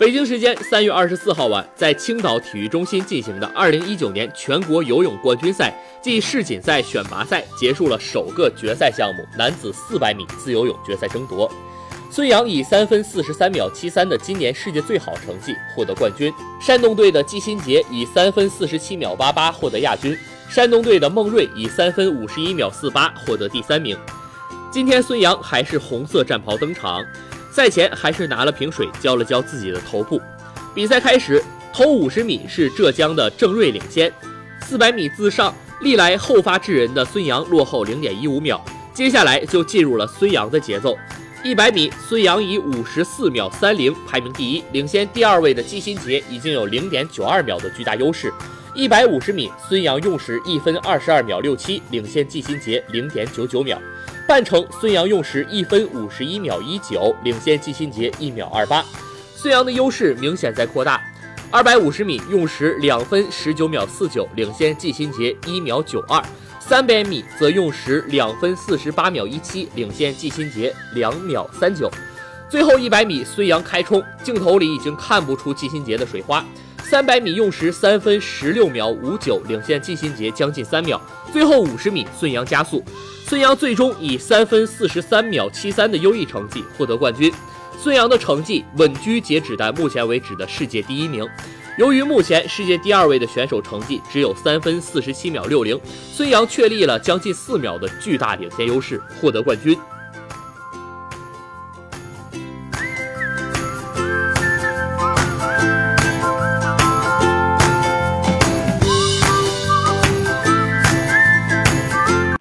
北京时间三月二十四号晚，在青岛体育中心进行的二零一九年全国游泳冠军赛暨世锦赛选拔赛结束了首个决赛项目男子四百米自由泳决赛争夺。孙杨以三分四十三秒七三的今年世界最好成绩获得冠军，山东队的季新杰以三分四十七秒八八获得亚军，山东队的孟睿以三分五十一秒四八获得第三名。今天孙杨还是红色战袍登场。赛前还是拿了瓶水浇了浇自己的头部。比赛开始，头五十米是浙江的郑瑞领先，四百米自上，历来后发制人的孙杨落后零点一五秒。接下来就进入了孙杨的节奏。一百米，孙杨以五十四秒三零排名第一，领先第二位的季新杰已经有零点九二秒的巨大优势。一百五十米，孙杨用时一分二十二秒六七，领先季新杰零点九九秒。半程，孙杨用时一分五十一秒一九，领先季新杰一秒二八。孙杨的优势明显在扩大。二百五十米用时两分十九秒四九，领先季新杰一秒九二。三百米则用时两分四十八秒一七，领先季新杰两秒三九。最后一百米，孙杨开冲，镜头里已经看不出季新杰的水花。三百米用时三分十六秒五九，领先季新杰将近三秒。最后五十米，孙杨加速。孙杨最终以三分四十三秒七三的优异成绩获得冠军。孙杨的成绩稳居截止的目前为止的世界第一名。由于目前世界第二位的选手成绩只有三分四十七秒六零，孙杨确立了将近四秒的巨大领先优势，获得冠军。